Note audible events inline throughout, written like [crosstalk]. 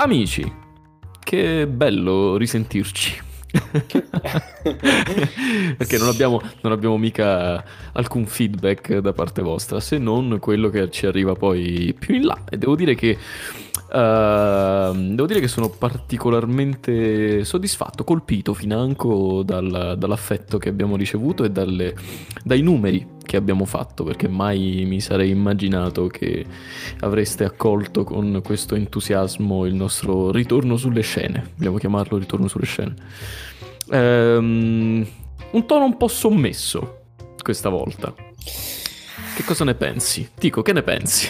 Amici, che bello risentirci. [laughs] Perché non abbiamo, non abbiamo mica alcun feedback da parte vostra, se non quello che ci arriva poi più in là. E devo dire che Uh, devo dire che sono particolarmente soddisfatto, colpito financo dal, dall'affetto che abbiamo ricevuto e dalle, dai numeri che abbiamo fatto, perché mai mi sarei immaginato che avreste accolto con questo entusiasmo il nostro ritorno sulle scene. Dobbiamo chiamarlo ritorno sulle scene. Um, un tono un po' sommesso questa volta. Che cosa ne pensi? Tico, che ne pensi?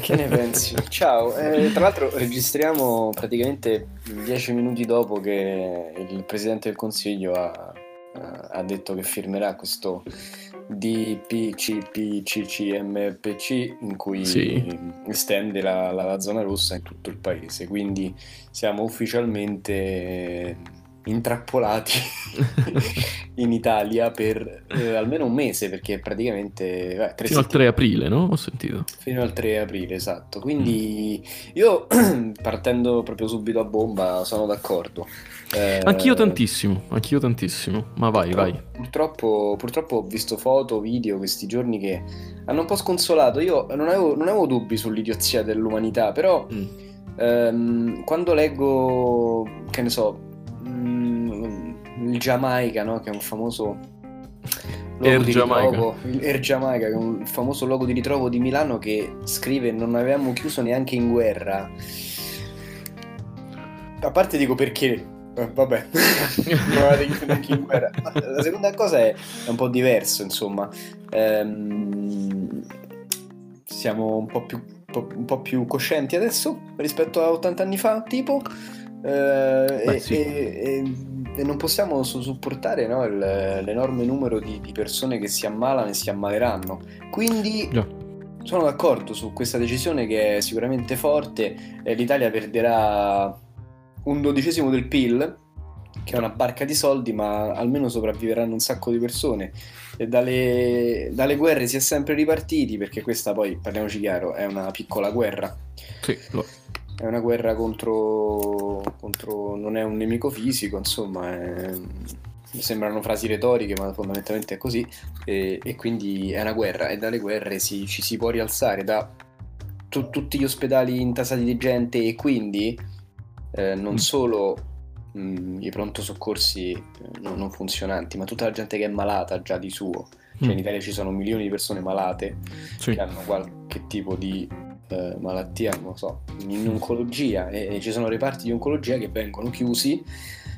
Che ne pensi? [laughs] Ciao, eh, tra l'altro registriamo praticamente dieci minuti dopo che il Presidente del Consiglio ha, ha detto che firmerà questo DPCPCCMPC in cui sì. estende la, la, la zona rossa in tutto il paese, quindi siamo ufficialmente intrappolati [laughs] in Italia per eh, almeno un mese perché praticamente beh, fino al 3 aprile no? ho sentito fino al 3 aprile esatto quindi mm. io [clears throat] partendo proprio subito a bomba sono d'accordo eh, anch'io tantissimo anch'io tantissimo ma vai purtroppo, vai purtroppo, purtroppo ho visto foto video questi giorni che hanno un po' sconsolato io non avevo, non avevo dubbi sull'idiozia dell'umanità però mm. ehm, quando leggo che ne so il Giamaica, no? che è un famoso Air di Jamaica. ritrovo, il Air Jamaica, che è un famoso logo di ritrovo di Milano che scrive non avevamo chiuso neanche in guerra. A parte dico perché, eh, vabbè. [laughs] La seconda cosa è, è un po' diverso, insomma. Ehm, siamo un po' più un po' più coscienti adesso rispetto a 80 anni fa, tipo. Eh, e, sì. e, e non possiamo supportare no, il, l'enorme numero di, di, persone che si ammalano e si ammaleranno. Quindi yeah. sono d'accordo su questa decisione che è sicuramente forte. L'Italia perderà un dodicesimo del PIL, che è una barca di soldi, ma almeno sopravviveranno un sacco di persone. E dalle, dalle guerre si è sempre ripartiti, perché questa poi, parliamoci chiaro, è una piccola guerra. Sì, lo è una guerra contro, contro, non è un nemico fisico, insomma, è, sembrano frasi retoriche, ma fondamentalmente è così, e, e, quindi è una guerra e dalle guerre si, ci si può rialzare da tu, tutti gli ospedali intasati di gente e quindi eh, non mm. solo mh, mm, i pronto soccorsi eh, non, funzionanti, ma tutta la gente che è malata già di suo. Cioè mm. in Italia ci sono milioni di persone malate sì. che hanno qualche tipo di eh, malattia, non lo so, in oncologia e, e, ci sono reparti di oncologia che vengono chiusi,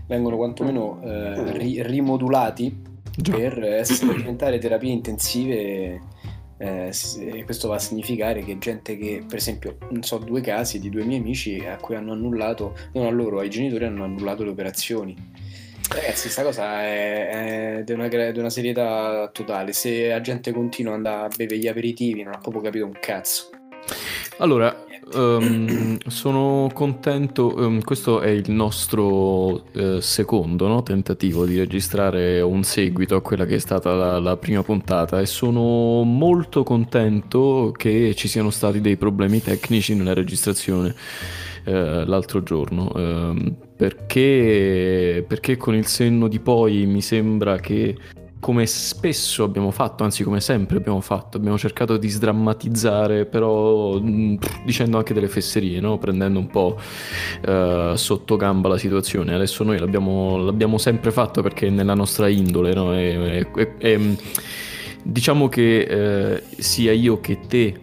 vengono quantomeno eh, ri- rimodulati Già. per essere, diventare terapie intensive. Eh, questo va a significare che gente che, per esempio, so, due casi di due miei amici a cui hanno annullato, non a loro, ai genitori hanno annullato le operazioni. Ragazzi, questa cosa è, è di, una, una, serietà totale. Se la gente continua ad andare a bere gli aperitivi, non ha proprio capito un cazzo. Allora, um, sono contento, um, questo è il nostro uh, secondo no, tentativo di registrare un seguito a quella che è stata la, la, prima puntata e sono molto contento che ci siano stati dei problemi tecnici nella registrazione uh, l'altro giorno. Uh, perché, perché con il senno di poi mi sembra che come spesso abbiamo fatto, anzi come sempre abbiamo fatto, abbiamo cercato di sdrammatizzare, però mm, dicendo anche delle fesserie, no? prendendo un po' uh, sotto gamba la situazione. Adesso noi l'abbiamo, l'abbiamo sempre fatto perché è nella nostra indole, no? e, e, e, diciamo che eh, sia io che te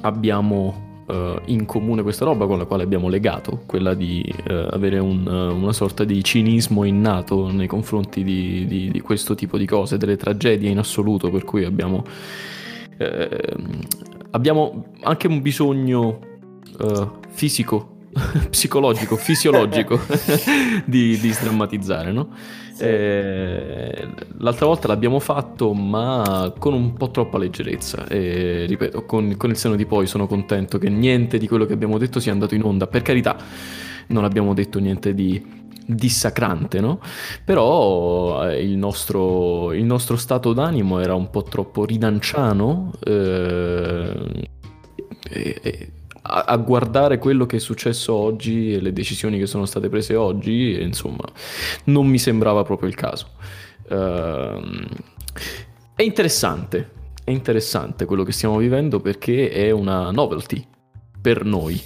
abbiamo uh, in comune questa roba con la quale abbiamo legato, quella di uh, avere un, uh, una sorta di cinismo innato nei confronti di, di, di, questo tipo di cose, delle tragedie in assoluto, per cui abbiamo, abbiamo anche un bisogno fisico [laughs] psicologico, fisiologico [laughs] di, di sdrammatizzare, no? Eh, l'altra volta l'abbiamo fatto, ma con un po' troppa leggerezza. E ripeto, con, con, il seno di poi sono contento che niente di quello che abbiamo detto sia andato in onda. Per carità, non abbiamo detto niente di dissacrante, no? Però eh, il, nostro, il nostro stato d'animo era un po' troppo ridanciano. Eh, e, e, a guardare quello che è successo oggi e le decisioni che sono state prese oggi, insomma, non mi sembrava proprio il caso. Uh, è interessante, è interessante quello che stiamo vivendo perché è una novelty per noi.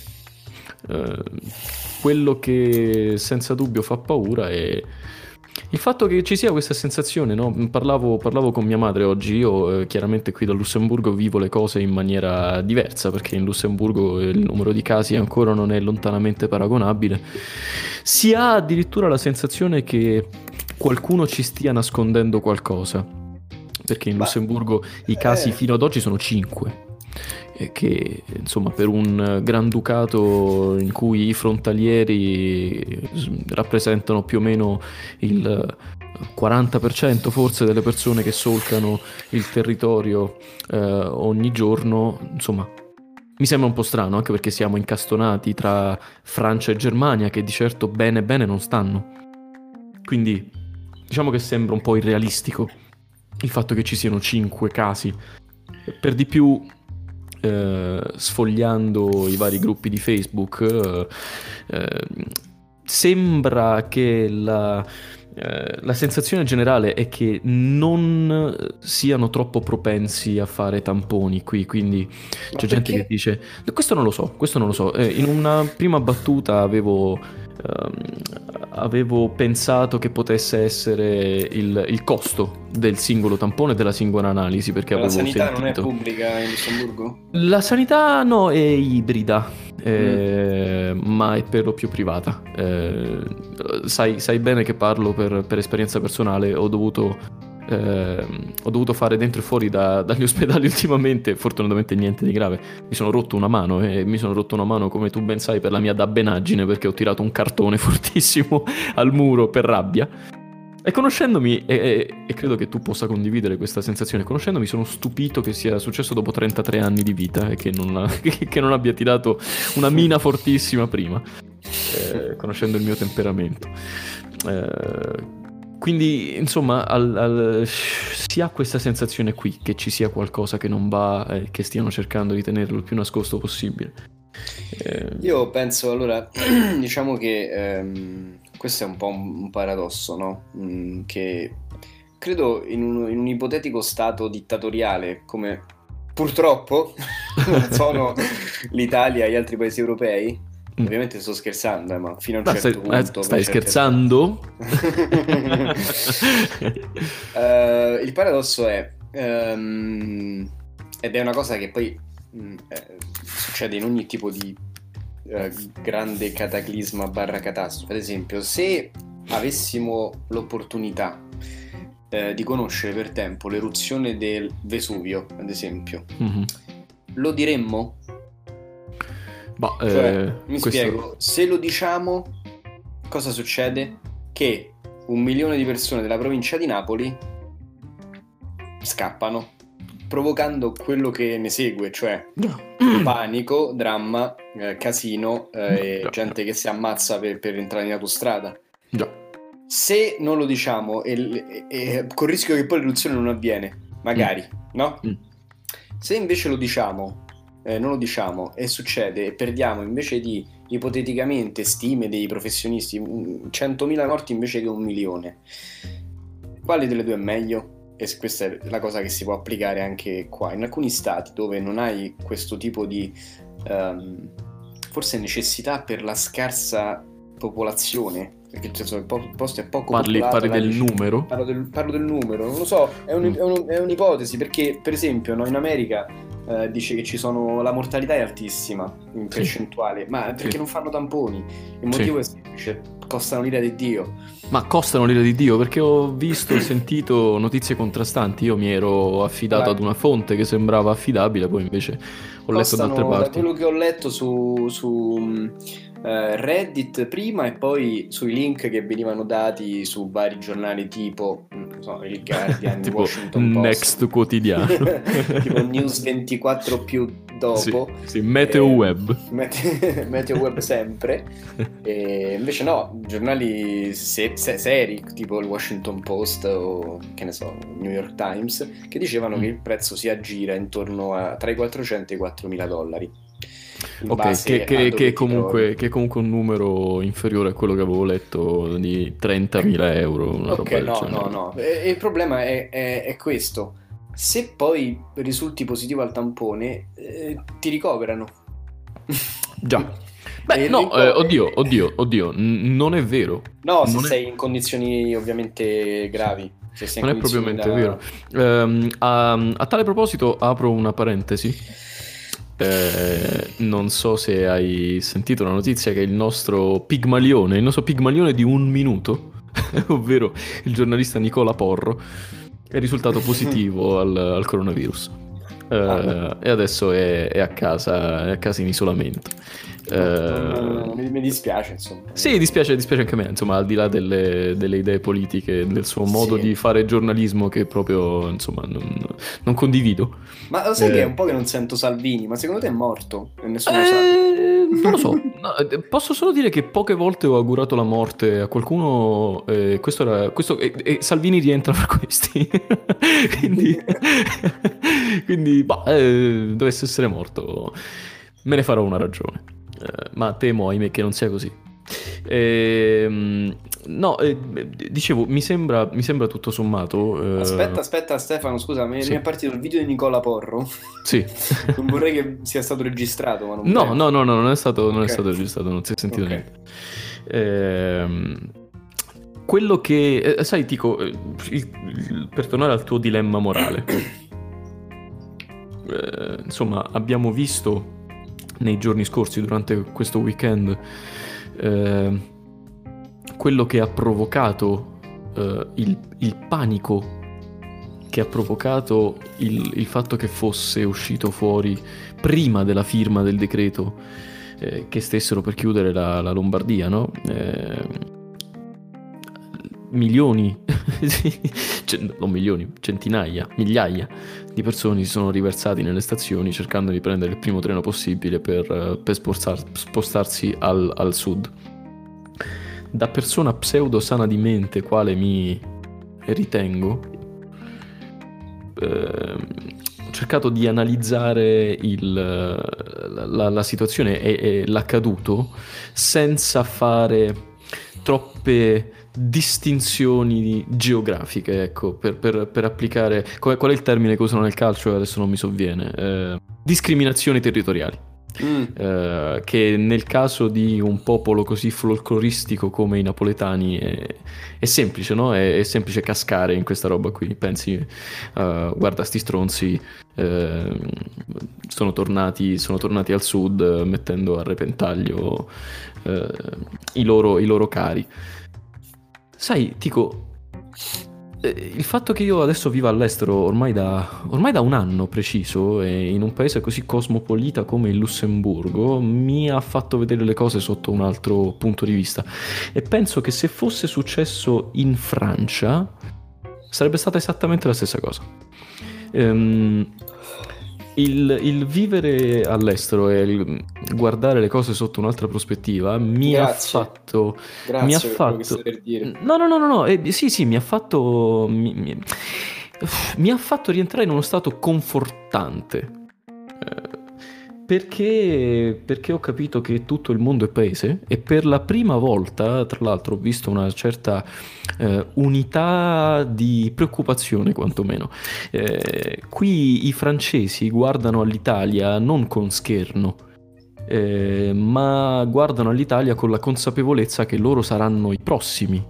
Uh, quello che senza dubbio fa paura è il fatto che ci sia questa sensazione, no? parlavo, parlavo, con mia madre oggi, io eh, chiaramente qui da Lussemburgo vivo le cose in maniera diversa perché in Lussemburgo il numero di casi ancora non è lontanamente paragonabile. Si ha addirittura la sensazione che qualcuno ci stia nascondendo qualcosa, perché in Lussemburgo i casi eh. fino ad oggi sono 5 che insomma per un granducato in cui i frontalieri rappresentano più o meno il 40% forse delle persone che solcano il territorio eh, ogni giorno, insomma mi sembra un po' strano anche perché siamo incastonati tra Francia e Germania che di certo bene bene non stanno. Quindi diciamo che sembra un po' irrealistico il fatto che ci siano 5 casi. Per di più eh, sfogliando i vari gruppi di Facebook, eh, eh sembra che la, eh, la sensazione generale è che non siano troppo propensi a fare tamponi qui, quindi c'è gente che dice questo non lo so, questo non lo so. Eh, in una prima battuta avevo Uh, avevo pensato che potesse essere il, il, costo del singolo tampone e della singola analisi perché la avevo sanità sentito... non è pubblica in Lussemburgo? La sanità no, è ibrida eh, mm. ma è per lo più privata eh, sai, sai, bene che parlo per, per esperienza personale ho dovuto eh, ho dovuto fare dentro e fuori da, dagli ospedali [laughs] ultimamente, fortunatamente niente di grave. Mi sono rotto una mano e mi sono rotto una mano, come tu ben sai, per la mia dabbenaggine perché ho tirato un cartone [laughs] fortissimo al muro per rabbia. E conoscendomi, e, e, e, credo che tu possa condividere questa sensazione, conoscendomi sono stupito che sia successo dopo 33 anni di vita e che non, [laughs] che non abbia tirato una mina fortissima prima, eh, conoscendo il mio temperamento. Eh, quindi, insomma, al, al, si ha questa sensazione qui che ci sia qualcosa che non va e che stiano cercando di tenerlo il più nascosto possibile. Eh... Io penso, allora, [clears throat] diciamo che ehm, questo è un po' un, paradosso, no? Mm, che credo in un, in un ipotetico stato dittatoriale come purtroppo [laughs] sono [laughs] l'Italia e gli altri paesi europei. Ovviamente sto scherzando, eh, ma fino a un ma certo stai, punto. Stai scherzando? uh, [laughs] il paradosso è, um, ed è una cosa che poi um, eh, succede in ogni tipo di uh, grande cataclisma barra catastrofe. Ad esempio, se avessimo l'opportunità uh, di conoscere per tempo l'eruzione del Vesuvio, ad esempio, mm-hmm. lo diremmo? Bah, cioè, eh, mi questo... spiego, se lo diciamo, cosa succede? Che un milione di persone della provincia di Napoli scappano, provocando quello che ne segue, cioè panico, dramma, eh, casino eh, e gente che si ammazza per, per entrare in autostrada. Già. Se non lo diciamo, e, e, e, con il rischio che poi l'eruzione non avviene, magari, mm. no? Mm. Se invece lo diciamo eh, non lo diciamo e succede e perdiamo invece di ipoteticamente stime dei professionisti 100.000 morti invece che un milione quale delle due è meglio? e questa è la cosa che si può applicare anche qua in alcuni stati dove non hai questo tipo di um, forse necessità per la scarsa popolazione perché il posto è poco parli, parli del numero? Parlo del, parlo del, numero non lo so è, un, mm. è, un, è un'ipotesi perché per esempio no, in America eh, dice che ci sono, la mortalità è altissima in percentuale, sì. ma perché sì. non fanno tamponi? Il motivo sì. è semplice, costano l'ira di Dio. Ma costano l'ira di Dio perché ho visto e sentito notizie contrastanti. Io mi ero affidato Beh. ad una fonte che sembrava affidabile, poi invece ho letto da altre parti. Da quello che ho letto su, su Uh, Reddit prima e poi sui link che venivano dati su vari giornali tipo so, il Guardian, [laughs] tipo Washington Post. Next quotidiano. [laughs] tipo News [laughs] 24 più dopo. Sì, sì Meteo eh, Web. Mete- Meteo Web sempre. e invece no, giornali se- se- seri tipo il Washington Post o che ne so, New York Times, che dicevano mm. che il prezzo si aggira intorno a tra i 400 e i 4 mila dollari. Ok, che, che, che, comunque, che, comunque, un numero inferiore a quello che avevo letto di 30.000 euro. ok, no, no, no. E, il problema è, è, è, questo. Se poi risulti positivo al tampone, eh, ti ricoverano. Già. [laughs] Beh, no, eh, oddio, oddio, oddio, n- non è vero. No, se non sei è... in condizioni ovviamente gravi. non è propriamente da... vero. Um, a, a tale proposito apro una parentesi eh, non so se hai sentito la notizia che il nostro Pigmalione, il nostro Pigmalione di un minuto, [laughs] ovvero il giornalista Nicola Porro, è risultato positivo [laughs] al, al coronavirus. Eh, ah, e adesso è, è, a casa, è a casa in isolamento. Uh, mi, mi, dispiace, insomma. Sì, dispiace, dispiace anche a me, insomma, al di là delle, delle idee politiche, del suo modo sì. di fare giornalismo che proprio, insomma, non, non condivido. Ma lo sai eh. che è un po' che non sento Salvini, ma secondo te è morto? E nessuno eh, sa. Non lo so, [laughs] no, eh, posso solo dire che poche volte ho augurato la morte a qualcuno, eh, questo era, questo, e, e Salvini rientra fra questi, [laughs] quindi, [laughs] quindi bah, eh, dovesse essere morto, me ne farò una ragione. Eh, ma temo, ahimè, che non sia così. Eh, no, eh, dicevo, mi sembra, mi sembra, tutto sommato. Eh... Aspetta, aspetta, Stefano, scusa, mi, sì. è partito il video di Nicola Porro. Sì. [laughs] non vorrei che sia stato registrato, ma non No, no, no, no, non è stato, okay. non è stato registrato, non si è sentito okay. niente. Ehm, quello che. Eh, sai, Tico, il, per tornare al tuo dilemma morale. [coughs] Eh, insomma, abbiamo visto nei giorni scorsi, durante questo weekend, eh, quello che ha provocato eh, il, il, panico, che ha provocato il, il, fatto che fosse uscito fuori prima della firma del decreto eh, che stessero per chiudere la, la Lombardia, no? Milioni, [laughs] non milioni, centinaia, migliaia di persone si sono riversati nelle stazioni cercando di prendere il primo treno possibile per, per spostar, spostarsi al, al, sud. Da persona pseudo sana di mente, quale mi ritengo, eh, ho cercato di analizzare il, la, la, situazione e, e l'accaduto senza fare troppe distinzioni geografiche, ecco, per, per, per applicare... Qual, qual, è il termine che usano nel calcio? Adesso non mi sovviene. Eh, discriminazioni territoriali. Mm. Eh, che nel caso di un popolo così folcloristico come i napoletani è, è semplice, no? È, è, semplice cascare in questa roba qui. Pensi, uh, guarda, sti stronzi uh, sono, tornati, sono, tornati, al sud mettendo a repentaglio uh, i, loro, i loro cari. Sai, Tico, eh, il fatto che io adesso viva all'estero ormai da, ormai da, un anno preciso in un paese così cosmopolita come il Lussemburgo mi ha fatto vedere le cose sotto un altro punto di vista e penso che se fosse successo in Francia sarebbe stata esattamente la stessa cosa. Ehm, il, il, vivere all'estero e il guardare le cose sotto un'altra prospettiva mi Grazie. ha fatto. Grazie mi ha fatto. Per dire. No, no, no, no, no. Eh, sì, sì, mi ha fatto. Mi, mi, mi, ha fatto rientrare in uno stato confortante. Perché, perché, ho capito che tutto il mondo è paese e per la prima volta, tra l'altro, ho visto una certa eh, unità di preoccupazione, quantomeno. Eh, qui i francesi guardano all'Italia non con scherno, eh, ma guardano all'Italia con la consapevolezza che loro saranno i prossimi.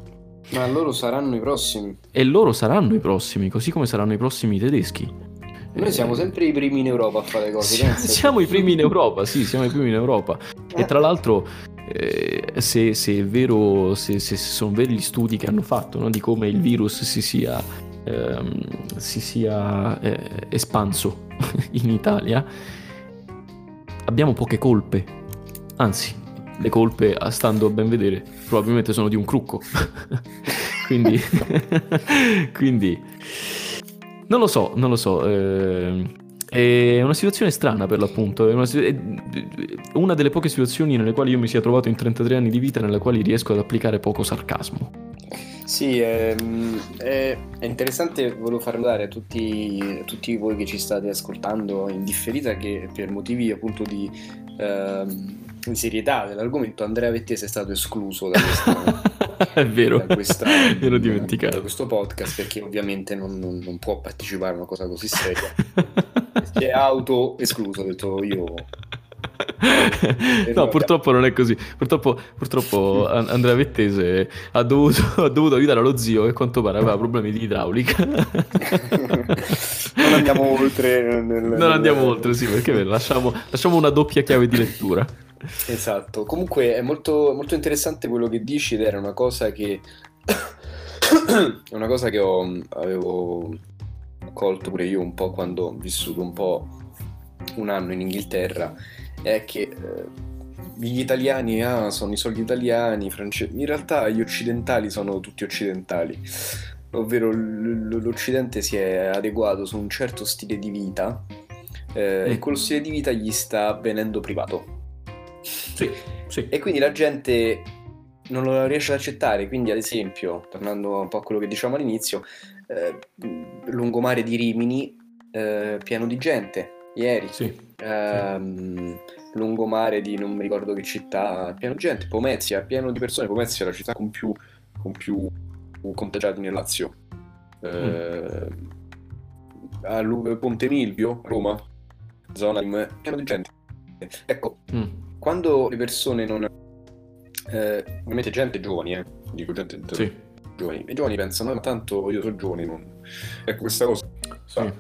Ma loro saranno i prossimi. E loro saranno i prossimi, così come saranno i prossimi tedeschi. Noi siamo sempre i primi in Europa a fare cose. Siamo, siamo i primi in Europa, sì, siamo i primi in Europa. E tra l'altro, eh, se, se, è vero, se, se, sono veri gli studi che hanno fatto no? di come il virus si sia, ehm, si sia eh, espanso [laughs] in Italia, abbiamo poche colpe. Anzi, le colpe, stando a ben vedere, probabilmente sono di un crucco. [laughs] quindi, [laughs] quindi non lo so, non lo so. Eh, è una situazione strana per l'appunto. È una, è una, delle poche situazioni nelle quali io mi sia trovato in 33 anni di vita nelle quali riesco ad applicare poco sarcasmo. Sì, è, è, è interessante, volevo far notare a tutti, a tutti, voi che ci state ascoltando in differita che per motivi appunto di, uh, di serietà dell'argomento Andrea Vettese è stato escluso da questa... [laughs] è vero, da questa, me l'ho dimenticato. Da questo podcast perché ovviamente non, non, non può partecipare a una cosa così seria. [laughs] si è auto escluso, ho detto io no, purtroppo non è così. Purtroppo, purtroppo Andrea Vettese ha dovuto, [laughs] ha dovuto, aiutare lo zio che a quanto pare aveva problemi di idraulica. non andiamo oltre. Nel, non nel... andiamo oltre, sì, perché lasciamo, lasciamo una doppia chiave di lettura. Esatto, comunque è molto, molto interessante quello che dici ed era una cosa che... [coughs] è una cosa che ho, avevo colto pure io un po' quando ho vissuto un po' un anno in Inghilterra è che eh, gli italiani ah, sono i soldi italiani, francesi. In realtà gli occidentali sono tutti occidentali, ovvero l- l'Occidente si è adeguato su un certo stile di vita eh, mm. e quello stile di vita gli sta venendo privato. Sì, sì. E quindi la gente non lo riesce ad accettare. Quindi, ad esempio, tornando un po' a quello che dicevamo all'inizio, eh, lungomare di Rimini eh, pieno di gente ieri. Sì ehm, lungomare di non mi ricordo che città, pieno di gente, Pomezia, pieno di persone, Pomezia è la città con più, con più contagiati nel Lazio. Eh, mm. a Ponte Milvio, Roma, zona pieno di gente. Ecco, mm. Quando le persone non... Eh, ovviamente gente giovani, eh, dico gente sì. giovani, i giovani pensano, ma tanto io sono giovane, non... ecco questa cosa... Sì.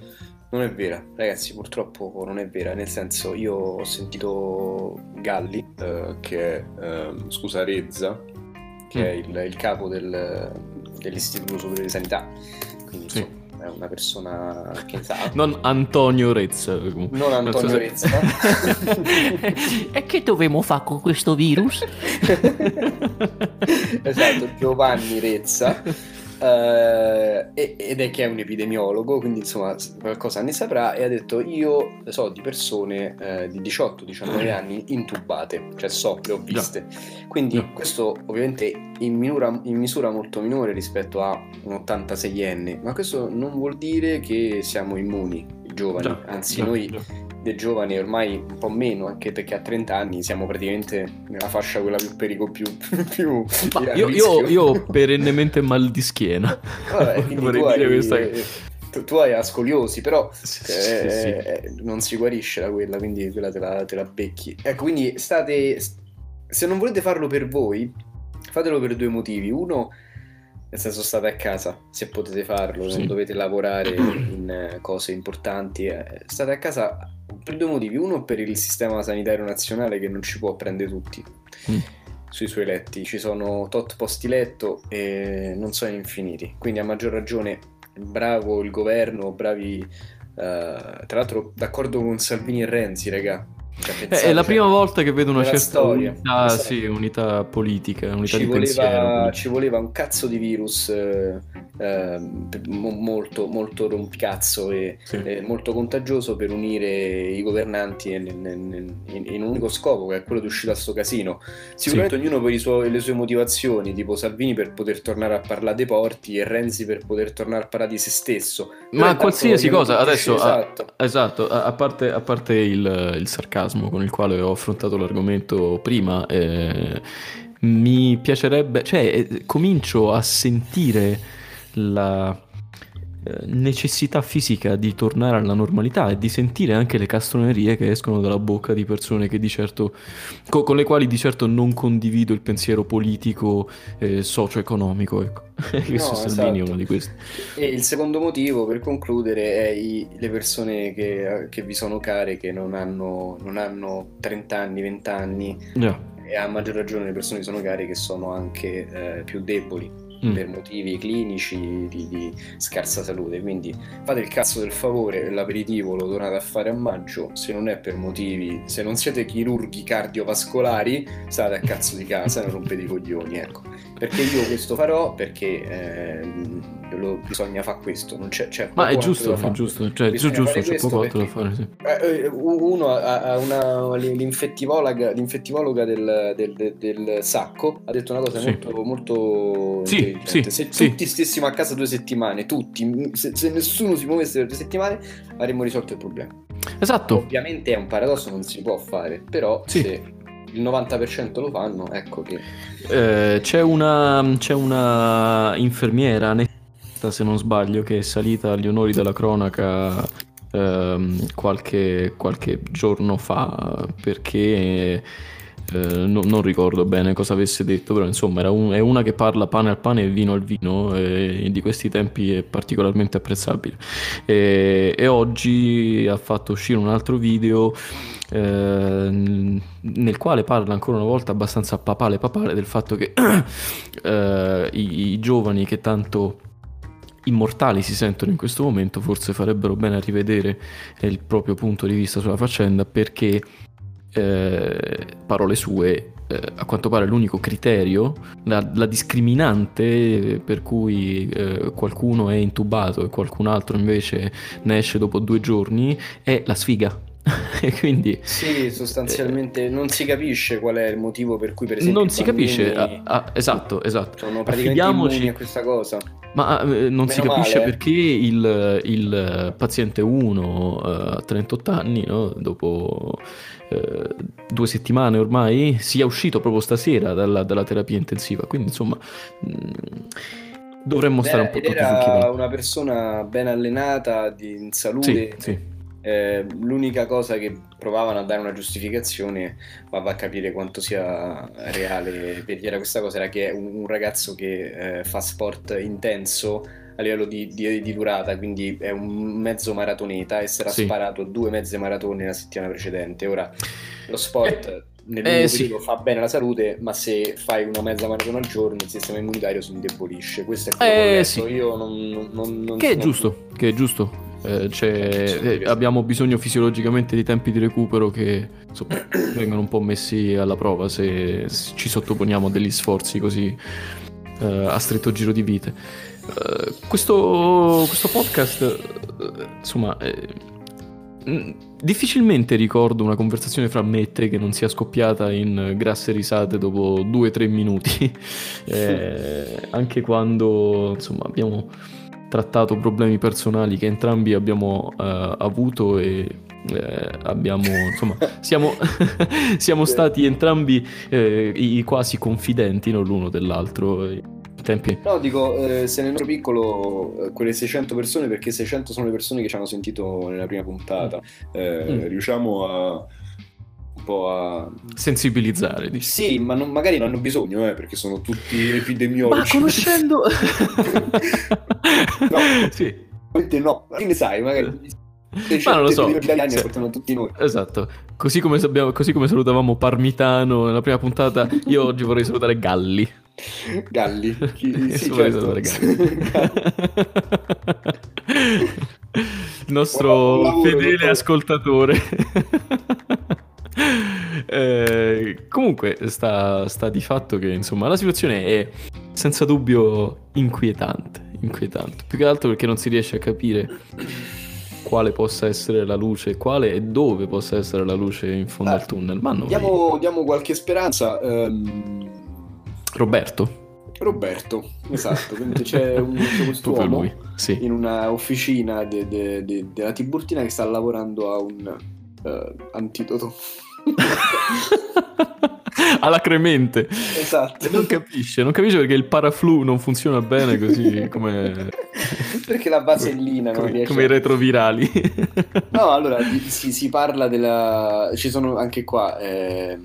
Non è vera, ragazzi, purtroppo non è vera, nel senso io ho sentito Galli, eh, che è, eh, scusa, Rezza, che mm. è il, il capo del, dell'Istituto Superiore di Sanità, quindi sì. insomma, è una persona che sa. [laughs] Non Antonio Rezza. Non Antonio Rezza. [laughs] e che dovremmo fare con questo virus? [laughs] esatto, Giovanni Rezza Uh, ed è che è un epidemiologo, quindi insomma qualcosa ne saprà e ha detto io so di persone uh, di 18-19 [clears throat] anni intubate, cioè so, le ho viste. Quindi yeah. questo ovviamente in misura, in misura, molto minore rispetto a un 86enne, ma questo non vuol dire che siamo immuni, giovani, yeah. anzi noi dei giovani ormai un po' meno, anche perché a 30 anni siamo praticamente nella fascia quella più pericolo, più... [laughs] più io, io, io, perennemente mal di schiena. Vabbè, [laughs] quindi tu hai, questa... tu, tu hai ascoliosi, però sì, eh, sì, sì. Eh, non si guarisce da quella, quindi quella te la, te la becchi. Ecco, quindi state... Se non volete farlo per voi, fatelo per due motivi. Uno nel senso state a casa se potete farlo, sì. non dovete lavorare in eh, cose importanti, eh, state a casa per due motivi. Uno per il sistema sanitario nazionale che non ci può prendere tutti mm. sui suoi letti, ci sono tot posti letto e non sono infiniti, quindi a maggior ragione bravo il governo, bravi... Uh, tra l'altro d'accordo con Salvini e Renzi, raga, cioè, pensate, è la prima volta che vedo una certa storia. Unità, sì, unità politica, unità ci voleva, pensiero. Ci voleva un cazzo di virus eh, eh, molto, molto rompicazzo e sì. eh, molto contagioso per unire i governanti in, in, in, in, un unico scopo, che è quello di uscire da sto casino. Sicuramente sì. ognuno per suoi, le sue motivazioni, tipo Salvini per poter tornare a parlare dei porti e Renzi per poter tornare a parlare di se stesso. Ma qualsiasi cosa, adesso, esatto, a, esatto a, a, parte, a parte il, il sarcasmo sarcasmo con il quale ho affrontato l'argomento prima. Eh, mi piacerebbe, cioè, eh, comincio a sentire la necessità fisica di tornare alla normalità e di sentire anche le castronerie che escono dalla bocca di persone che di certo, co- con le quali di certo non condivido il pensiero politico e socio-economico. Ecco. [laughs] Questo no, Salvini esatto. uno di questi. E il secondo motivo, per concludere, è i, le persone che, che, vi sono care che non hanno, non hanno 30 anni, 20 anni. Yeah. E a maggior ragione le persone che sono care che sono anche eh, più deboli mm. per motivi clinici di, di, scarsa salute. Quindi fate il cazzo del favore, l'aperitivo lo tornate a fare a maggio, se non è per motivi, se non siete chirurghi cardiovascolari, state a cazzo di casa e non rompete i coglioni, ecco. Perché io questo farò? Perché... Eh, lo, bisogna fare questo. Non c'è, c'è Ma è giusto, è giusto, cioè, giusto, c'è poco altro da fare. Sì. Eh, eh uno ha una, l'infettivologa, l'infettivologa del, del, del, del, sacco ha detto una cosa sì. molto, molto sì, sì, Se tutti stessimo a casa due settimane, tutti, se, se nessuno si muovesse per due settimane, avremmo risolto il problema. Esatto. Ovviamente è un paradosso, non si può fare, però se il 90% lo fanno, ecco che... Eh, c'è, una, c'è una infermiera, se non sbaglio, che è salita agli onori della cronaca ehm, qualche, qualche giorno fa perché eh, no, non ricordo bene cosa avesse detto, però insomma un, è una che parla pane al pane e vino al vino e di questi tempi è particolarmente apprezzabile. E, e oggi ha fatto uscire un altro video eh, nel quale parla ancora una volta abbastanza papale papale del fatto che [coughs] eh, i, i giovani che tanto immortali si sentono in questo momento forse farebbero bene a rivedere il proprio punto di vista sulla faccenda perché eh, parole sue, eh, a quanto pare l'unico criterio, la, la discriminante per cui eh, qualcuno è intubato e qualcun altro invece ne esce dopo due giorni è la sfiga. [laughs] e quindi sì, sostanzialmente non si capisce qual è il motivo per cui per esempio non si capisce ah, ah, esatto, esatto. Sono praticamente a questa cosa. Ma eh, non Meno si capisce male. perché il, il paziente 1 eh, a 38 anni, no? dopo eh, due settimane ormai, sia uscito proprio stasera dalla, dalla terapia intensiva. Quindi, insomma, mh, mm, dovremmo Beh, stare un po' tutti Era una persona ben allenata, di, in salute. Sì, sì. Eh, l'unica cosa che provavano a dare una giustificazione, ma va a capire quanto sia reale dire questa cosa, era che è un, un ragazzo che eh, fa sport intenso a livello di, di, di, durata, quindi è un mezzo maratoneta e si era sì. sparato due mezze maratone la settimana precedente. Ora, lo sport eh, nel eh, sì. fa bene alla salute, ma se fai una mezza maratona al giorno il sistema immunitario si indebolisce. Questo è quello eh, che sì. io non, non, non, Che è giusto, che è giusto. Eh, eh, abbiamo bisogno fisiologicamente di tempi di recupero che insomma, [coughs] vengono un po' messi alla prova se ci sottoponiamo a degli sforzi così eh, a stretto giro di vite. Uh, questo, questo, podcast, uh, insomma, eh, difficilmente ricordo una conversazione fra me e te che non sia scoppiata in grasse risate dopo due o tre minuti, [laughs] eh, [laughs] anche quando, insomma, abbiamo trattato problemi personali che entrambi abbiamo uh, avuto e eh, abbiamo insomma [laughs] siamo, [laughs] siamo stati entrambi eh, i quasi confidenti no, l'uno dell'altro tempi. No, dico, eh, se nel nostro piccolo eh, quelle 600 persone, perché 600 sono le persone che ci hanno sentito nella prima puntata, eh, mm. riusciamo a po' a sensibilizzare. Dici. Sì, ma non, magari non hanno bisogno, eh, perché sono tutti epidemiologi. Ma conoscendo... [laughs] no, sì. no, che ne sai, magari... Ma non lo so. Cioè, tutti noi. Esatto. Così come, abbiamo, così come salutavamo Parmitano nella prima puntata, io oggi vorrei salutare Galli. Galli. [laughs] Chi... Sì, certo. [laughs] Il nostro lavoro, fedele ascoltatore. [laughs] eh, comunque sta, sta, di fatto che insomma la situazione è senza dubbio inquietante, inquietante. Più che altro perché non si riesce a capire quale possa essere la luce, quale e dove possa essere la luce in fondo ah, al tunnel. Ma diamo, diamo, qualche speranza. Um Roberto. Roberto, esatto, quindi c'è, [laughs] un, c'è quest'uomo sì. in una officina de, de, de, della Tiburtina che sta lavorando a un uh, antidoto. [laughs] alla cremente. Esatto. Non capisce non capisce perché il paraflu non funziona bene così come perché la vasellina come, riesce... come i retrovirali. No allora si, si, parla della ci sono anche qua eh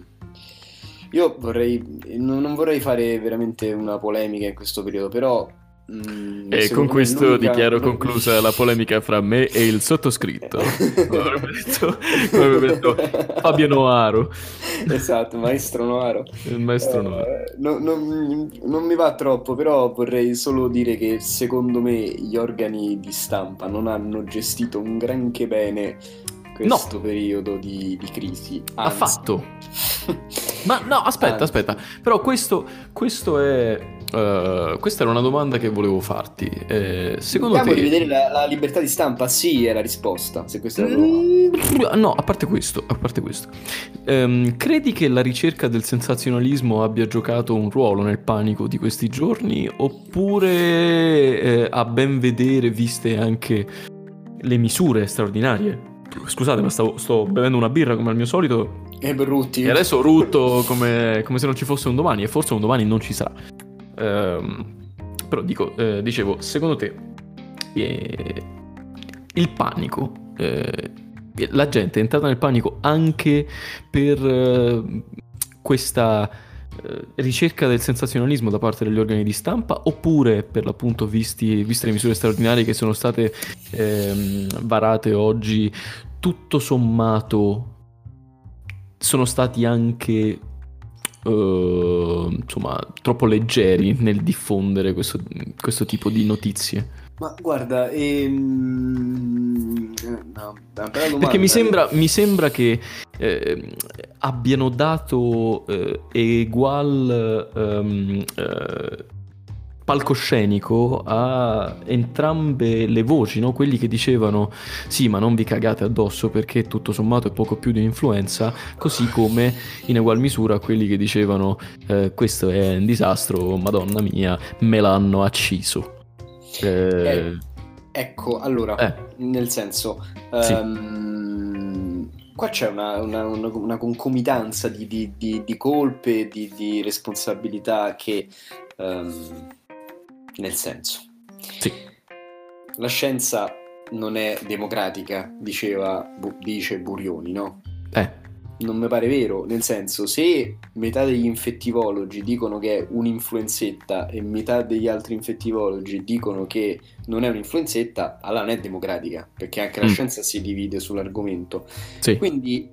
io vorrei, non vorrei fare veramente una polemica in questo periodo, però Mm, e con questo l'unica... dichiaro conclusa la polemica fra me e il sottoscritto. [laughs] come avrebbe detto Fabio Noaro. Esatto, maestro Noaro. Il maestro Noaro. Uh, no, no, non mi va troppo, però vorrei solo dire che secondo me gli organi di stampa non hanno gestito un granché bene questo no. periodo di, di crisi. Anzi. Affatto. [laughs] Ma no, aspetta, Anzi. aspetta. Però questo, questo è uh, questa era una domanda che volevo farti. Eh, secondo Andiamo te... di vedere la, la, libertà di stampa? Sì, è la risposta. Se questa è la mm, no, a parte questo, a parte questo. Um, credi che la ricerca del sensazionalismo abbia giocato un ruolo nel panico di questi giorni? Oppure eh, a ben vedere, viste anche le misure straordinarie? Scusate, ma stavo, sto bevendo una birra come al mio solito e brutti. E adesso rutto come, come, se non ci fosse un domani, e forse un domani non ci sarà. Ehm, però dico, eh, dicevo, secondo te eh, il panico, eh, la gente è entrata nel panico anche per eh, questa eh, ricerca del sensazionalismo da parte degli organi di stampa oppure per l'appunto visti, viste le misure straordinarie che sono state ehm, varate oggi tutto sommato sono stati anche uh, insomma troppo leggeri nel diffondere questo, questo tipo di notizie. Ma guarda, ehm... no, perché mi sembra, mi sembra che eh, abbiano dato eh, egual um, eh, palcoscenico a entrambe le voci, no? quelli che dicevano sì ma non vi cagate addosso perché tutto sommato è poco più di un'influenza, così come in egual misura quelli che dicevano eh, questo è un disastro, madonna mia, me l'hanno acciso. Eh, eh, ecco, allora, eh. nel senso... Sì. Um, qua c'è una, una, una, una concomitanza di, di, di, di colpe, di, di, responsabilità che um, nel senso. Sì. La scienza non è democratica, diceva, bu- dice Burioni, no? Eh. Non mi pare vero, nel senso, se metà degli infettivologi dicono che è un'influenzetta e metà degli altri infettivologi dicono che non è un'influenzetta, allora non è democratica, perché anche la mm. scienza si divide sull'argomento. Sì. Quindi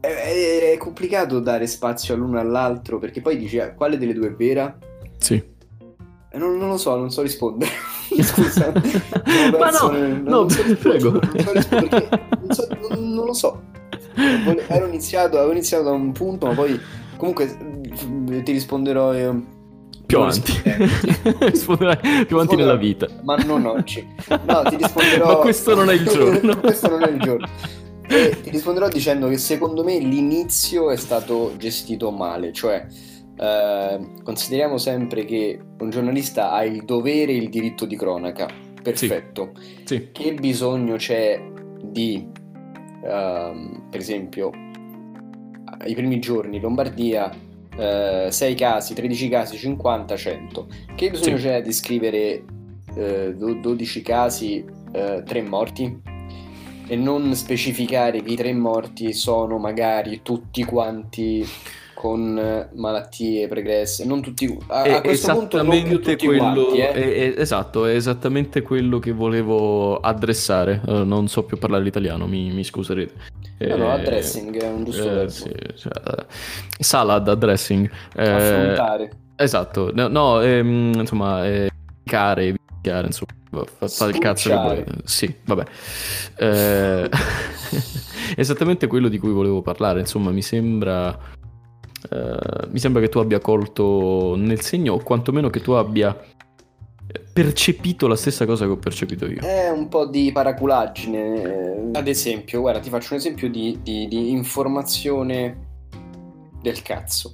è, complicato dare spazio all'uno all'altro, perché poi dici, ah, quale delle due è vera? Sì. Eh, non, non, lo so, non so rispondere. [laughs] Scusa. [laughs] Ma no, nel, no, non so prego. Non, so rispondere non, so, non, non, lo so. Ero iniziato, avevo iniziato da un punto, ma poi comunque ti risponderò io. Più avanti. [laughs] Risponderai più avanti nella vita. Ma non oggi. No, ti risponderò. ma questo non è il giorno. questo non è il giorno. E ti risponderò dicendo che secondo me l'inizio è stato gestito male, cioè eh, consideriamo sempre che un giornalista ha il dovere e il diritto di cronaca. Perfetto. Sì. Sì. Che bisogno c'è di, uh, per esempio, ai primi giorni in Lombardia, uh, 6 casi, 13 casi, 50, 100. Che bisogno sì. c'è di scrivere uh, 12 casi, 3 eh, morti? E non specificare che i tre morti sono magari tutti quanti con eh, malattie pregresse, non tutti a, a questo punto non più tutti quello, quanti, eh. è, è, esatto, è esattamente quello che volevo addressare. Uh, non so più parlare l'italiano, mi, mi scuserete. No, eh, no, addressing è un giusto eh, sì, cioè, salad addressing. Eh, Affrontare. Esatto, no, no ehm, insomma, eh, care, chiare, insomma, fa, fa il cazzo che vuole. Sì, vabbè. Eh, [laughs] esattamente quello di cui volevo parlare, insomma, mi sembra Uh, mi sembra che tu abbia colto nel segno o quantomeno che tu abbia percepito la stessa cosa che ho percepito io. È un po' di paraculaggine. Ad esempio, guarda, ti faccio un esempio di, di, di informazione del cazzo.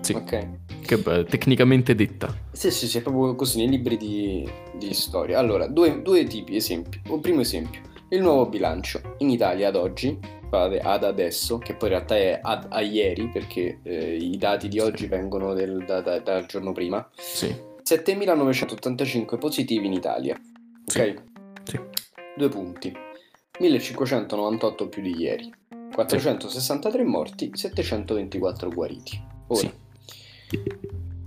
Sì. Ok. Che beh, tecnicamente detta. Sì, sì, sì, è proprio così nei libri di, di storia. Allora, due, due tipi esempi. Un primo esempio, il nuovo bilancio in Italia ad oggi ad adesso, che poi in realtà è ad, a ieri, perché eh, i dati di oggi vengono del, da, da, dal giorno prima. Sì. 7.985 positivi in Italia. Sì. Ok? Sì. Due punti. 1598 più di ieri. 463 sì. morti, 724 guariti. Ora, sì.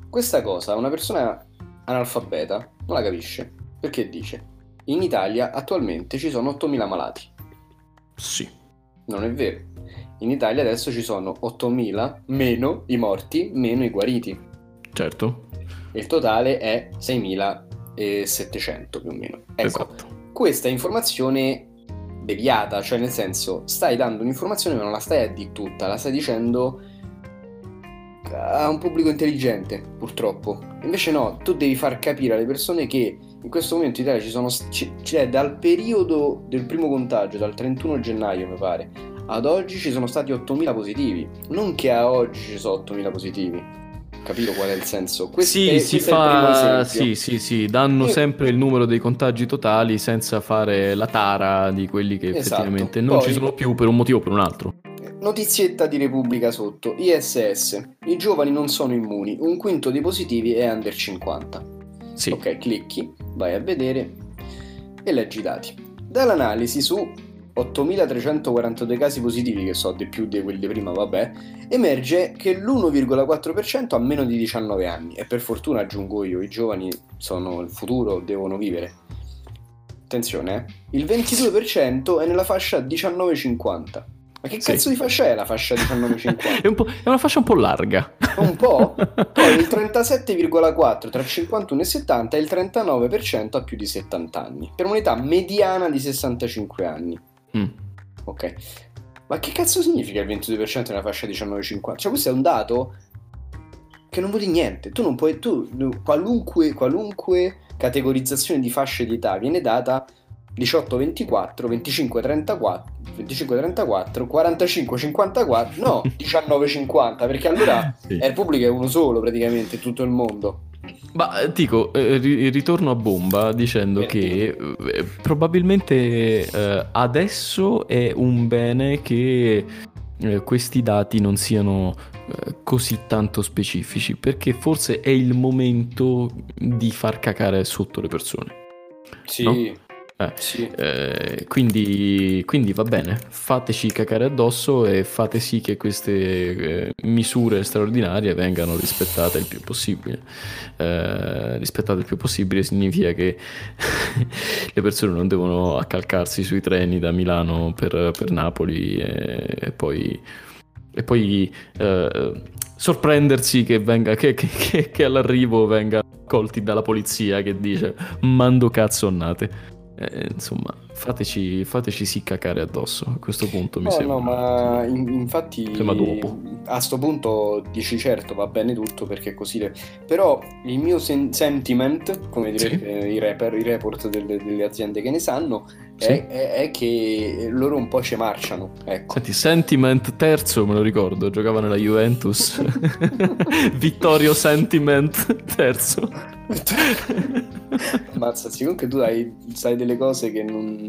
questa cosa una persona analfabeta non la capisce perché dice in Italia attualmente ci sono 8.000 malati. Sì. Non è vero. In Italia adesso ci sono 8.000 meno i morti, meno i guariti. Certo. Il totale è 6.700 più o meno. Ecco, esatto. questa informazione deviata, cioè nel senso stai dando un'informazione ma non la stai a di tutta, la stai dicendo a un pubblico intelligente, purtroppo. Invece no, tu devi far capire alle persone che in questo momento in Italia ci sono, cioè dal periodo del primo contagio, dal 31 gennaio mi pare, ad oggi ci sono stati 8.000 positivi. Non che a oggi ci sono 8.000 positivi. Capito qual è il senso? Questo sì, è, si fa... sì, sì, sì, danno e... sempre il numero dei contagi totali senza fare la tara di quelli che esatto. effettivamente non Poi... ci sono più per un motivo o per un altro. Notizietta di Repubblica sotto, ISS, i giovani non sono immuni, un quinto dei positivi è under 50. Sì. Ok, clicchi, vai a vedere e leggi i dati. Dall'analisi su 8.342 casi positivi, che so di più di quelli di prima, vabbè, emerge che l'1,4% ha meno di 19 anni e per fortuna aggiungo io, i giovani sono il futuro, devono vivere. Attenzione, eh? il 22% è nella fascia 19-50 ma che cazzo sì. di fascia è la fascia 19-50? [laughs] è, è, una fascia un po' larga. Un po'? [laughs] Poi il 37,4 tra 51 e 70 e il 39% ha più di 70 anni, per un'età mediana di 65 anni. Mm. Ok. Ma che cazzo significa il 22% nella fascia 19-50? Cioè questo è un dato che non vuol dire niente. Tu non puoi... Tu, qualunque, qualunque categorizzazione di fasce di età viene data 18-24, 25-34, 25-34, 45-54, no, [laughs] 19-50, perché allora sì. Repubblica è uno solo praticamente in tutto il mondo. Ma dico, eh, ritorno a bomba dicendo che eh, probabilmente eh, adesso è un bene che eh, questi dati non siano eh, così tanto specifici, perché forse è il momento di far cacare sotto le persone. Sì. No? Eh, sì. eh, quindi, quindi, va bene, fateci cacare addosso e fate sì che queste eh, misure straordinarie vengano rispettate il più possibile. Eh, rispettate il più possibile significa che [laughs] le persone non devono accalcarsi sui treni da Milano per, per Napoli e, e, poi, e poi eh, sorprendersi che, venga, che, che, che all'arrivo venga colti dalla polizia che dice mando cazzo annate. Eh, insomma, fateci, fateci sì cacare addosso a questo punto. Mi no, sembra. no, ma in, infatti cioè, dopo. a questo punto dici certo va bene tutto perché così. Le... Però il mio sen- sentiment, come direbbe sì. Eh, i, rapper, i report delle, delle, aziende che ne sanno, sì. è, è, è, che loro un po' ci marciano. Ecco. Senti, sentiment terzo me lo ricordo, giocava nella Juventus. [laughs] [laughs] Vittorio Sentiment terzo. [laughs] Mazza, comunque tu hai, sai delle cose che non,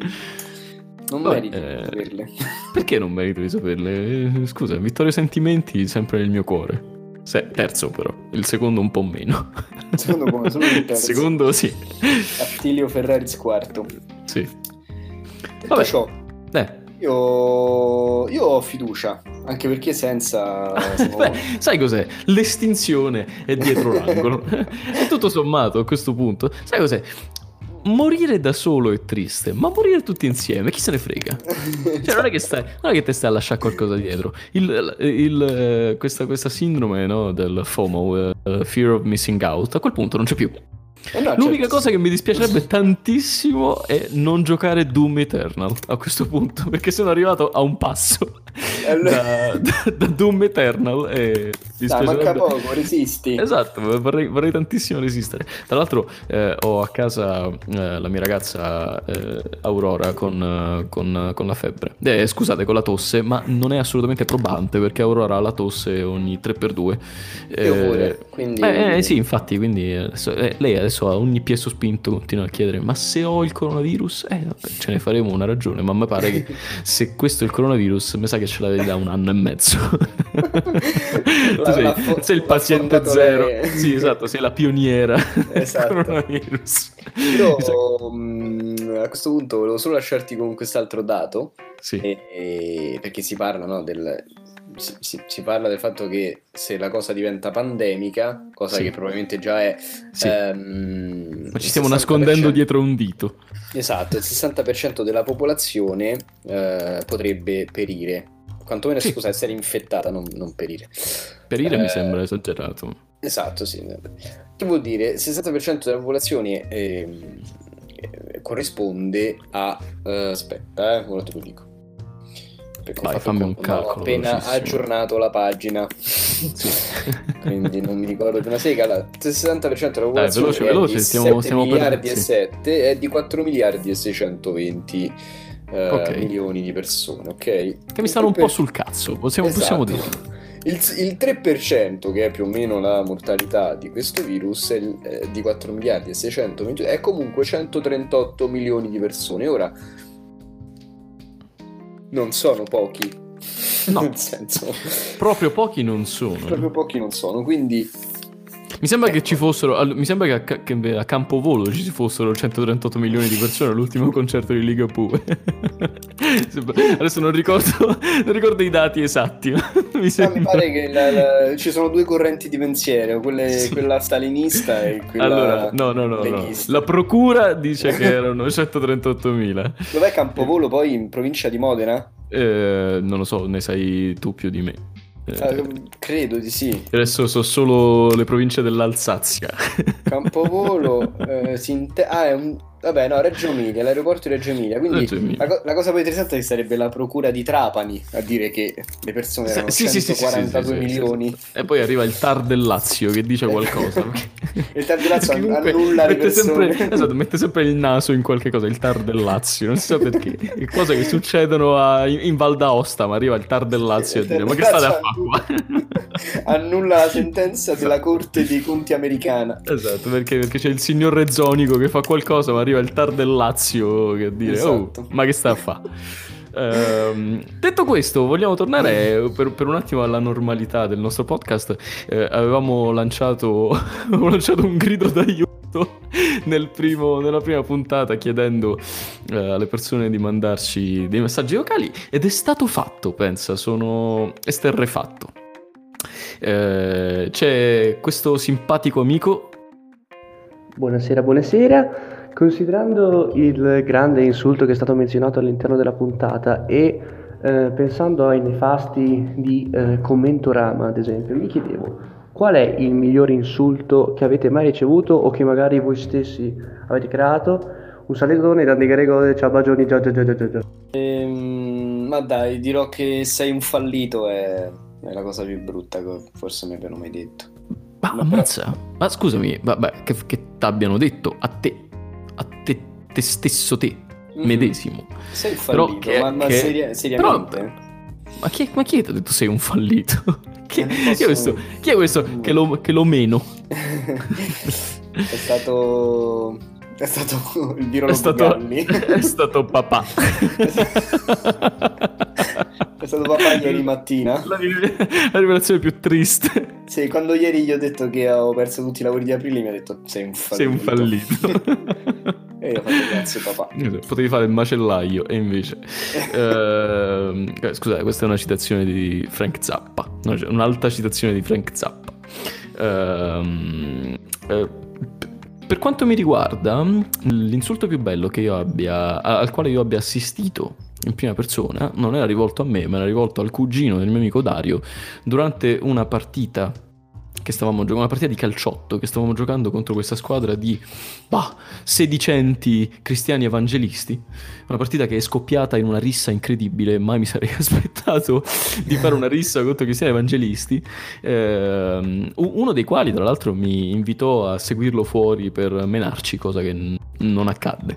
non Beh, meriti eh, di saperle. Perché non merito di saperle? Eh, scusa, Vittorio Sentimenti sempre nel mio cuore. Se, terzo però, il secondo un po' meno. Il secondo come? Solo il [laughs] terzo. Secondo sì. Attilio Ferraris quarto. Sì. Detto Vabbè. ciò, eh. Io, io ho fiducia anche perché senza... [laughs] Beh, sai cos'è? L'estinzione è dietro [laughs] l'angolo. e tutto sommato a questo punto, sai cos'è? morire da solo è triste, ma morire tutti insieme, chi se ne frega? Cioè, non è che, stai, non è che te stai a lasciare qualcosa dietro. Il, il, eh, questa, questa, sindrome no, del FOMO, uh, Fear of Missing Out, a quel punto non c'è più. Eh no, L'unica certo. cosa che mi dispiacerebbe tantissimo è non giocare Doom Eternal a questo punto, [laughs] perché sono arrivato a un passo da, da, da, Doom Eternal e Dai, manca poco, resisti. Esatto, vorrei, vorrei tantissimo resistere. Tra l'altro eh, ho a casa eh, la mia ragazza eh, Aurora con, con, con, la febbre. Eh, scusate, con la tosse, ma non è assolutamente probante perché Aurora ha la tosse ogni 3x2. Io pure, quindi... Eh, eh, sì, infatti, quindi adesso, lei adesso a ogni piè sospinto continua a chiedere ma se ho il coronavirus? Eh, vabbè, ce ne faremo una ragione, ma mi pare che [laughs] se questo è il coronavirus, mi sa che ce l'avevi da un anno e mezzo. [laughs] tu sei, fo- sei il paziente zero. Sì, esatto, sei la pioniera esatto. del coronavirus. Io mm, a questo punto volevo solo lasciarti con quest'altro dato. Sì. E, e, perché si parla no, del, si, si, si, parla del fatto che se la cosa diventa pandemica, cosa sì. che probabilmente già è... Sì. Ehm, Ma ci stiamo nascondendo dietro un dito. Esatto, il 60% della popolazione eh, potrebbe perire quantomeno sì. scusa, essere infettata, non, non perire. Perire eh, mi sembra esagerato. Esatto, sì. Che vuol dire? Il 60% della popolazione eh, corrisponde a... Uh, aspetta, eh, ora te lo dico. Vai, fammi un calcolo. Ho appena aggiornato la pagina. sì. [laughs] quindi non mi ricordo di una sega. Il 60% della popolazione Dai, veloce, veloce, stiamo, stiamo miliardi per... e 7 è di 4 miliardi e 620 eh, okay. milioni di persone, ok? Che mi stanno un po' sul cazzo, possiamo, esatto. possiamo dirlo. Il, il, 3% che è più o meno la mortalità di questo virus è eh, di 4 miliardi e 600 è comunque 138 milioni di persone. Ora non sono pochi. No, [laughs] nel senso proprio pochi non sono. Proprio pochi non sono, quindi mi sembra che ci fossero. Mi sembra che a, che a Campovolo ci fossero 138 milioni di persone all'ultimo concerto di Liga Poo. [laughs] Adesso non ricordo, non ricordo, i dati esatti. [laughs] mi, no, mi pare che la, la, ci sono due correnti di pensiero, quelle, sì. quella stalinista e quella. Allora, no, no, no, no. La procura dice che erano 138 mila. Dov'è Campovolo poi in provincia di Modena? Eh, non lo so, ne sai tu più di me. Eh, credo di sì. Adesso so solo le province dell'Alsazia. [laughs] Campovolo, eh, Sinte- ah, è un Vabbè, no, Reggio Emilia, l'aeroporto di Reggio Emilia. Quindi Reggio Emilia. La, co- la, cosa più interessante è che sarebbe la procura di Trapani a dire che le persone erano sì, 142 sì, sì, milioni. E poi arriva il TAR del Lazio che dice qualcosa. [laughs] [laughs] il TAR del Lazio [laughs] annulla le mette sempre, esatto, mette sempre il naso in qualche cosa, il TAR del Lazio. Non si sa perché. [laughs] cose che succedono a, in, in Val d'Aosta, ma arriva il TAR del Lazio a dire ma che state a fare qua? [laughs] annulla la sentenza esatto. della Corte dei Conti americana. Esatto, perché, perché, c'è il signor Rezzonico che fa qualcosa, ma arriva il TAR del Lazio che dire, oh, esatto. oh, ma che sta a fare? Uh, detto questo, vogliamo tornare per, per, un attimo alla normalità del nostro podcast. Uh, avevamo, lanciato, [laughs] lanciato un grido d'aiuto nel primo, nella prima puntata chiedendo uh, alle persone di mandarci dei messaggi vocali ed è stato fatto, pensa, sono esterrefatto. Eh, c'è questo simpatico amico. Buonasera, buonasera. Considerando il grande insulto che è stato menzionato all'interno della puntata e eh, pensando ai nefasti di eh, Commentorama, ad esempio, mi chiedevo qual è il miglior insulto che avete mai ricevuto o che magari voi stessi avete creato? Un salutone da Grego, ciao bagioni, già già già già già. Ehm, ma dai, dirò che sei un fallito e... È la cosa più brutta che forse mi abbiano mai detto. Ma, ma ammazza, però... ma scusami, vabbè, che, che t'abbiano detto a te, a te, te stesso te, mm-hmm. medesimo. Sei fallito, che, ma, ma che... seria, seriamente? Però, ma chi, ma chi ti ha detto sei un fallito? [laughs] Chi, posso... chi, è questo, chi è questo mm. che, lo, che lo meno? [laughs] è stato... È stato il virologo è stato, [laughs] è stato papà. È stato papà ieri mattina. La, la, rivelazione più triste. Sì, quando ieri gli ho detto che ho perso tutti i lavori di aprile, mi ha detto sei un fallito. Sei un fallito. [laughs] e io ho fatto grazie papà. Potevi fare il macellaio e invece... [laughs] uh, scusate, questa è una citazione di Frank Zappa. un'alta citazione di Frank Zappa. Uh, uh, per quanto mi riguarda, l'insulto più bello abbia, al quale io abbia assistito in prima persona non era rivolto a me, ma era rivolto al cugino del mio amico Dario durante una partita che stavamo giocando, una partita di calciotto che stavamo giocando contro questa squadra di bah, sedicenti cristiani evangelisti. Una partita che è scoppiata in una rissa incredibile, mai mi sarei [laughs] aspettato di fare una rissa contro cristiani evangelisti. Eh, uno dei quali, tra l'altro, mi invitò a seguirlo fuori per menarci, cosa che n- non accadde.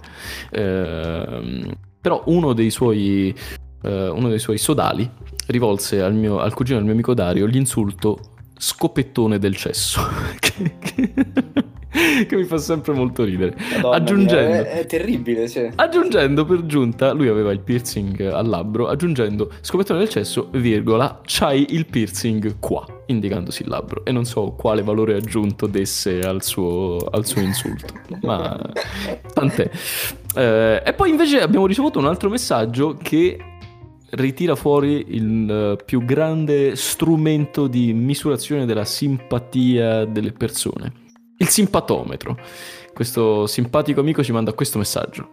Eh, però uno dei suoi, eh, uno dei suoi sodali rivolse al, mio, al cugino del mio amico Dario l'insulto scopettone del cesso. [laughs] che, che, che, mi fa sempre molto ridere. Madonna aggiungendo, mia, è, è, terribile. Cioè. Aggiungendo per giunta, lui aveva il piercing al labbro, aggiungendo scopettone del cesso, virgola, c'hai il piercing qua, indicandosi il labbro. E non so quale valore aggiunto desse al suo, al suo insulto, ma tant'è. Eh, e poi invece abbiamo ricevuto un altro messaggio che ritira fuori il uh, più grande strumento di misurazione della simpatia delle persone, il simpatometro. Questo simpatico amico ci manda questo messaggio.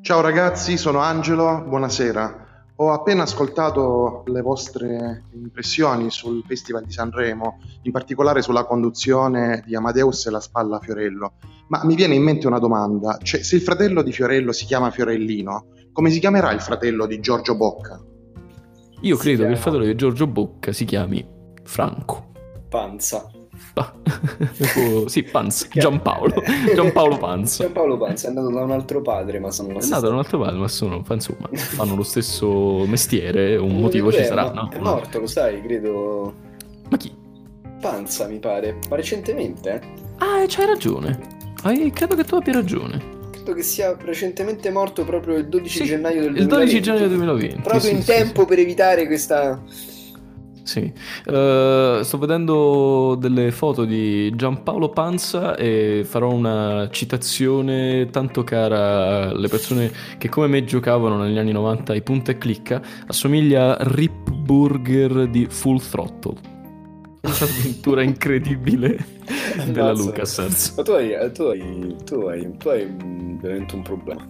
Ciao ragazzi, sono Angelo, buonasera. Ho appena ascoltato le vostre impressioni sul Festival di Sanremo, in particolare sulla conduzione di Amadeus e la spalla Fiorello. Ma mi viene in mente una domanda, cioè se il fratello di Fiorello si chiama Fiorellino, come si chiamerà il fratello di Giorgio Bocca? Io Si credo che il chiama- fratello di Giorgio Bocca si chiami Franco. Panza. Pa- [laughs] Oh, sì, Panza. Giampaolo. Giampaolo Panza. Giampaolo Panza è andato da un altro padre, ma sono È nato da un altro padre, ma sono, insomma, fanno lo stesso mestiere, un motivo ci sarà, no? È morto, lo sai, credo. Ma chi? Panza, mi pare. Ma recentemente, eh? Ah, c'hai ragione. Hai- credo che tu abbia ragione. Credo che sia recentemente morto proprio il 12 Sì, gennaio del Il 12 2020. gennaio 2020. Proprio sì, in sì, tempo per evitare questa. Sì. Eh, sto vedendo delle foto di Giampaolo Panza e farò una citazione tanto cara alle persone che come me giocavano negli anni 90 ai punta e clicca. Assomiglia a Rip Burger di Full Throttle. Un'avventura incredibile della. LucasArts. Ma tu hai, tu hai, tu hai, tu hai mm, veramente un problema.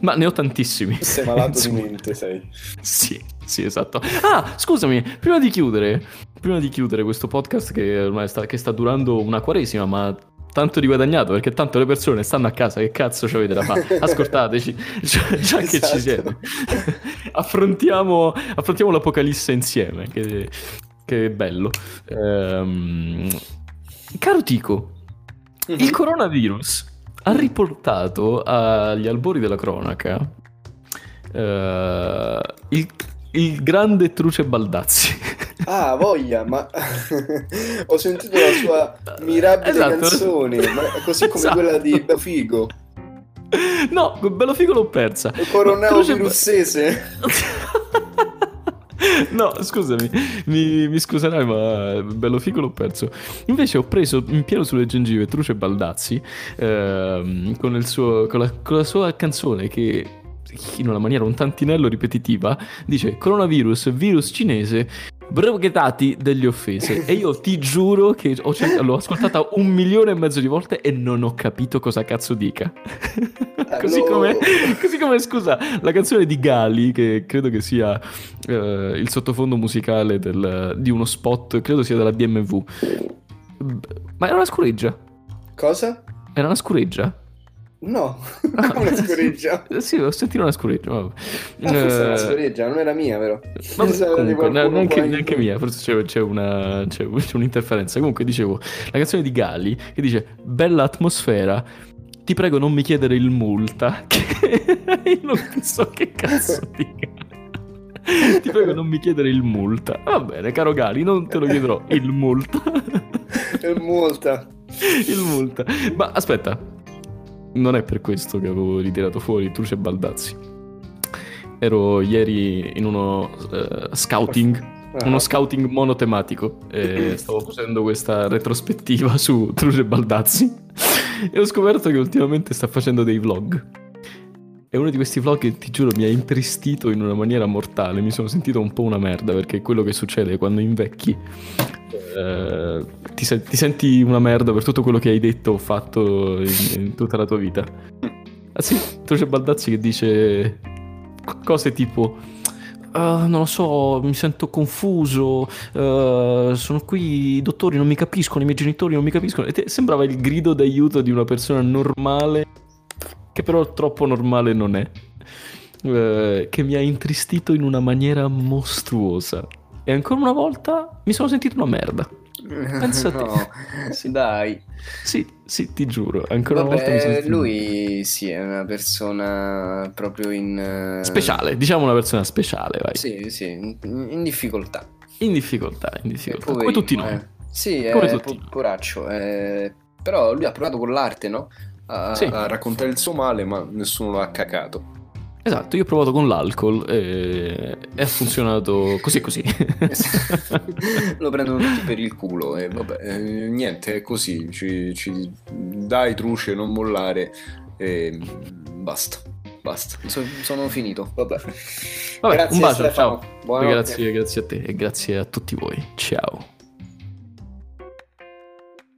Ma ne ho tantissimi. Sei malato di mente, sei. Sì, sì, esatto. Ah, scusami, prima di chiudere, prima di chiudere questo podcast che ormai sta, che sta durando una quaresima, ma tanto di guadagnato perché tanto le persone stanno a casa, che cazzo ci avete da fare? [laughs] Ascoltateci, già, già che Esatto. ci siete. [laughs] affrontiamo, affrontiamo l'apocalisse insieme, che, che bello. Ehm, caro Tico, Mhm. il coronavirus ha riportato agli albori della cronaca eh, il, il grande Truce Baldazzi. Ah, voglia, ma [laughs] ho sentito la sua mirabile Esatto. canzone, così come Esatto. quella di Belfigo, no, bello figo l'ho persa. il virussese. [laughs] [laughs] No, scusami, mi, mi scuserai, ma bello figo l'ho perso. Invece ho preso in pieno sulle gengive Truce Baldazzi ehm, con, suo- con la, con la sua canzone che in una maniera un tantinello ripetitiva dice coronavirus, virus cinese, broghetati degli offese. E io ti giuro che ho cer- l'ho ascoltata un milione e mezzo di volte e non ho capito cosa cazzo dica. così, Allora- come, così come, scusa, la canzone di Gali, che credo che sia eh, il sottofondo musicale del- di uno spot, credo sia della BMW. Ma era una scureggia. Cosa? Era una scureggia. No, [laughs] Ah, una scoreggia. Sì, ho sentito una scureggia. vabbè. Ah, forse era una Eh, scoreggia, non era mia, però. Di comunque, neanche, neanche mia, forse c'è, c'è una, c'è, c'è un'interferenza. Comunque, dicevo, la canzone di Gali che dice Bella atmosfera, ti prego non mi chiedere il multa. [laughs] Che io non so che cazzo [laughs] dica. Ti prego non mi chiedere il multa. Va bene, caro Gali, non te lo chiederò il multa. È molta. il multa. Ma aspetta, non è per questo che avevo ritirato fuori Truce Baldazzi. Ero ieri in uno eh, scouting, Ah. uno scouting monotematico e [clears throat] stavo facendo questa retrospettiva su Truce Baldazzi e ho scoperto che ultimamente sta facendo dei vlog. E uno di questi vlog che ti giuro mi ha intristito in una maniera mortale, mi sono sentito un po' una merda perché è quello che succede quando invecchi. Eh, ti, sen- ti senti una merda per tutto quello che hai detto o fatto in, in tutta la tua vita. Ah sì, tu c'è Baldazzi che dice cose tipo "Ah, non lo so, mi sento confuso, eh, sono qui, i dottori non mi capiscono, i miei genitori non mi capiscono. E te- sembrava il grido d'aiuto di una persona normale, che però troppo normale non è, eh, che mi ha intristito in una maniera mostruosa. E ancora una volta mi sono sentito una merda. [laughs] Pensa a te. No, Sì. dai. Sì, sì, ti giuro, ancora una volta mi sono Vabbè, sentito lui sì, è una persona proprio in... eh, speciale, diciamo una persona speciale, vai. Sì, sì, in, in difficoltà. In difficoltà, in difficoltà. Come Poverino, tutti noi. eh. Sì, Come è tutti po- poraccio. eh, Però lui ha provato con l'arte, no? A, Sì. a raccontare il suo male, ma nessuno lo ha cacato. Esatto, io ho provato con l'alcol e, ha funzionato così così. [laughs] lo prendono tutti per il culo e vabbè, eh, niente, è così. Ci, ci dai truce, non mollare e basta. Basta, So- sono finito. Vabbè. Vabbè, Grazie, un bacio, Stefano. ciao. Buonanotte. Grazie, grazie a te e grazie a tutti voi. Ciao.